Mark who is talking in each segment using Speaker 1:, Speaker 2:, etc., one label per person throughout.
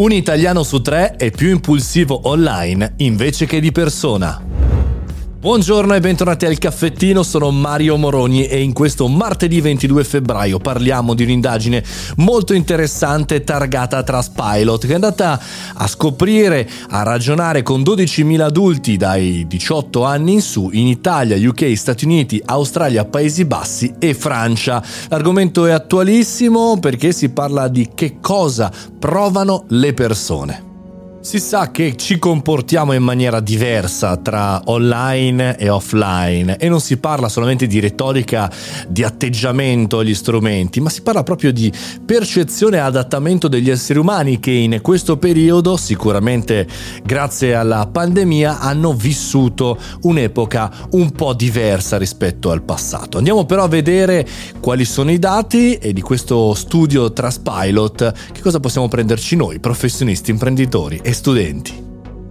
Speaker 1: Un italiano su tre è più impulsivo online invece che di persona. Buongiorno e bentornati al caffettino, sono Mario Moroni e in questo martedì 22 febbraio parliamo di un'indagine molto interessante targata Trustpilot che è andata a scoprire, a ragionare con 12.000 adulti dai 18 anni in su in Italia, UK, Stati Uniti, Australia, Paesi Bassi e Francia. L'argomento è attualissimo perché si parla di che cosa provano le persone. Si sa che ci comportiamo in maniera diversa tra online e offline e non si parla solamente di retorica, di atteggiamento agli strumenti, ma si parla proprio di percezione e adattamento degli esseri umani che in questo periodo, sicuramente grazie alla pandemia, hanno vissuto un'epoca un po' diversa rispetto al passato. Andiamo però a vedere quali sono i dati e di questo studio Traspilot che cosa possiamo prenderci noi, professionisti, imprenditori studenti.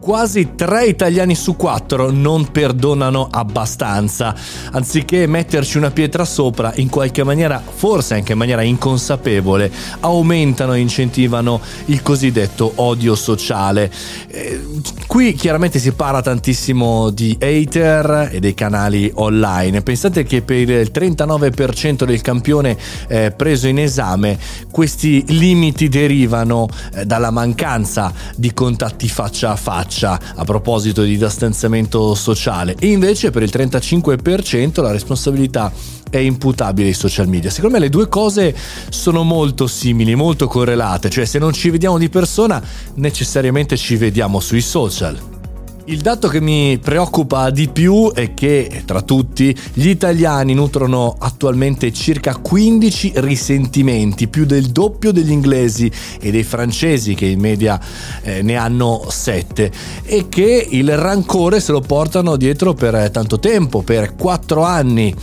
Speaker 1: Quasi 3 italiani su 4 non perdonano abbastanza. Anziché metterci una pietra sopra, in qualche maniera, forse anche in maniera inconsapevole, aumentano e incentivano il cosiddetto odio sociale. Eh, qui chiaramente si parla tantissimo di hater e dei canali online. Pensate che per il 39% del campione eh, preso in esame questi limiti derivano eh, dalla mancanza di contatti faccia a faccia faccia a proposito di distanziamento sociale e invece per il 35% la responsabilità è imputabile ai social media. Secondo me le due cose sono molto simili, molto correlate, cioè se non ci vediamo di persona necessariamente ci vediamo sui social. Il dato che mi preoccupa di più è che tra tutti gli italiani nutrono attualmente circa 15 risentimenti, più del doppio degli inglesi e dei francesi che in media eh, ne hanno 7 e che il rancore se lo portano dietro per tanto tempo, per 4 anni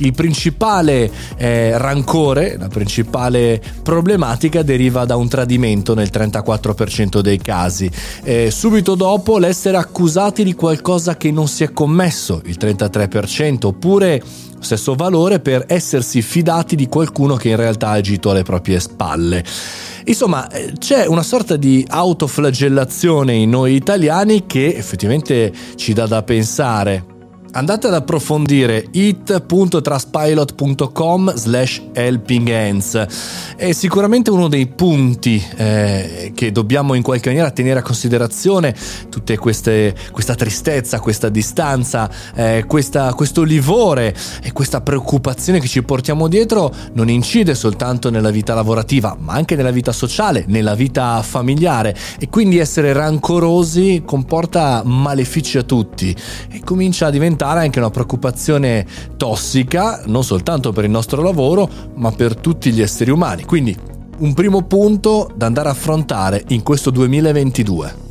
Speaker 1: il principale eh, rancore, la principale problematica deriva da un tradimento nel 34% dei casi. Eh, subito dopo l'essere accusati di qualcosa che non si è commesso, il 33%, oppure stesso valore per essersi fidati di qualcuno che in realtà ha agito alle proprie spalle. Insomma, eh, c'è una sorta di autoflagellazione in noi italiani che effettivamente ci dà da pensare andate ad approfondire it.traspilot.com slash helpinghands è sicuramente uno dei punti eh, che dobbiamo in qualche maniera tenere a considerazione tutte queste questa tristezza questa distanza eh, questa, questo livore e questa preoccupazione che ci portiamo dietro non incide soltanto nella vita lavorativa ma anche nella vita sociale nella vita familiare. E quindi essere rancorosi comporta malefici a tutti e comincia a diventare diventare anche una preoccupazione tossica, non soltanto per il nostro lavoro, ma per tutti gli esseri umani. Quindi un primo punto da andare a affrontare in questo 2022.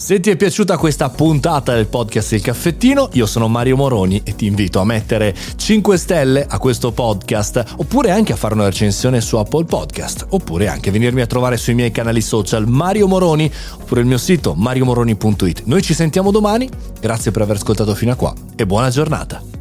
Speaker 1: Se ti è piaciuta questa puntata del podcast Il Caffettino, io sono Mario Moroni e ti invito a mettere 5 stelle a questo podcast, oppure anche a fare una recensione su Apple Podcast, oppure anche venirmi a trovare sui miei canali social Mario Moroni, oppure il mio sito mariomoroni.it. Noi ci sentiamo domani, grazie per aver ascoltato fino a qua e buona giornata.